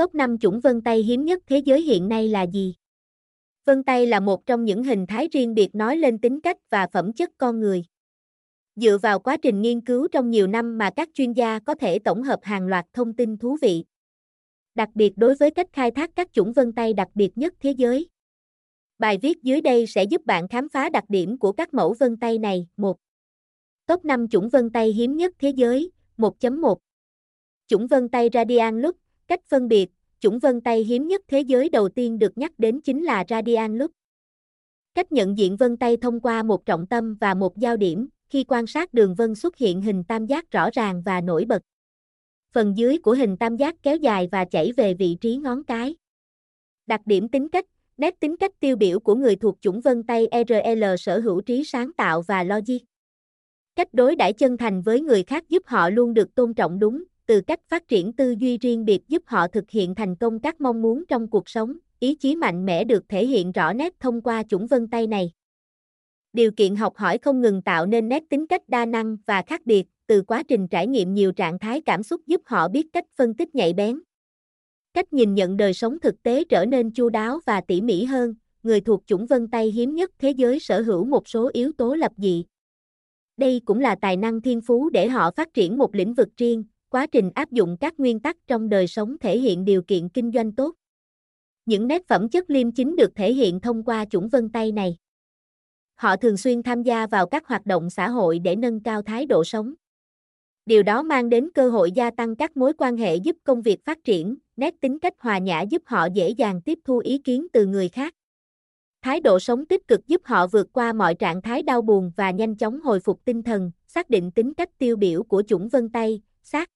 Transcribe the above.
Top 5 chủng vân tay hiếm nhất thế giới hiện nay là gì? Vân tay là một trong những hình thái riêng biệt nói lên tính cách và phẩm chất con người. Dựa vào quá trình nghiên cứu trong nhiều năm mà các chuyên gia có thể tổng hợp hàng loạt thông tin thú vị. Đặc biệt đối với cách khai thác các chủng vân tay đặc biệt nhất thế giới. Bài viết dưới đây sẽ giúp bạn khám phá đặc điểm của các mẫu vân tay này. 1. Top 5 chủng vân tay hiếm nhất thế giới. 1.1 Chủng vân tay Radian Loop, cách phân biệt, chủng vân tay hiếm nhất thế giới đầu tiên được nhắc đến chính là Radian Loop. Cách nhận diện vân tay thông qua một trọng tâm và một giao điểm, khi quan sát đường vân xuất hiện hình tam giác rõ ràng và nổi bật. Phần dưới của hình tam giác kéo dài và chảy về vị trí ngón cái. Đặc điểm tính cách, nét tính cách tiêu biểu của người thuộc chủng vân tay RL sở hữu trí sáng tạo và logic. Cách đối đãi chân thành với người khác giúp họ luôn được tôn trọng đúng, từ cách phát triển tư duy riêng biệt giúp họ thực hiện thành công các mong muốn trong cuộc sống, ý chí mạnh mẽ được thể hiện rõ nét thông qua chủng vân tay này. Điều kiện học hỏi không ngừng tạo nên nét tính cách đa năng và khác biệt, từ quá trình trải nghiệm nhiều trạng thái cảm xúc giúp họ biết cách phân tích nhạy bén. Cách nhìn nhận đời sống thực tế trở nên chu đáo và tỉ mỉ hơn, người thuộc chủng vân tay hiếm nhất thế giới sở hữu một số yếu tố lập dị. Đây cũng là tài năng thiên phú để họ phát triển một lĩnh vực riêng, quá trình áp dụng các nguyên tắc trong đời sống thể hiện điều kiện kinh doanh tốt. Những nét phẩm chất liêm chính được thể hiện thông qua chủng vân tay này. Họ thường xuyên tham gia vào các hoạt động xã hội để nâng cao thái độ sống. Điều đó mang đến cơ hội gia tăng các mối quan hệ giúp công việc phát triển, nét tính cách hòa nhã giúp họ dễ dàng tiếp thu ý kiến từ người khác. Thái độ sống tích cực giúp họ vượt qua mọi trạng thái đau buồn và nhanh chóng hồi phục tinh thần, xác định tính cách tiêu biểu của chủng vân tay, sát.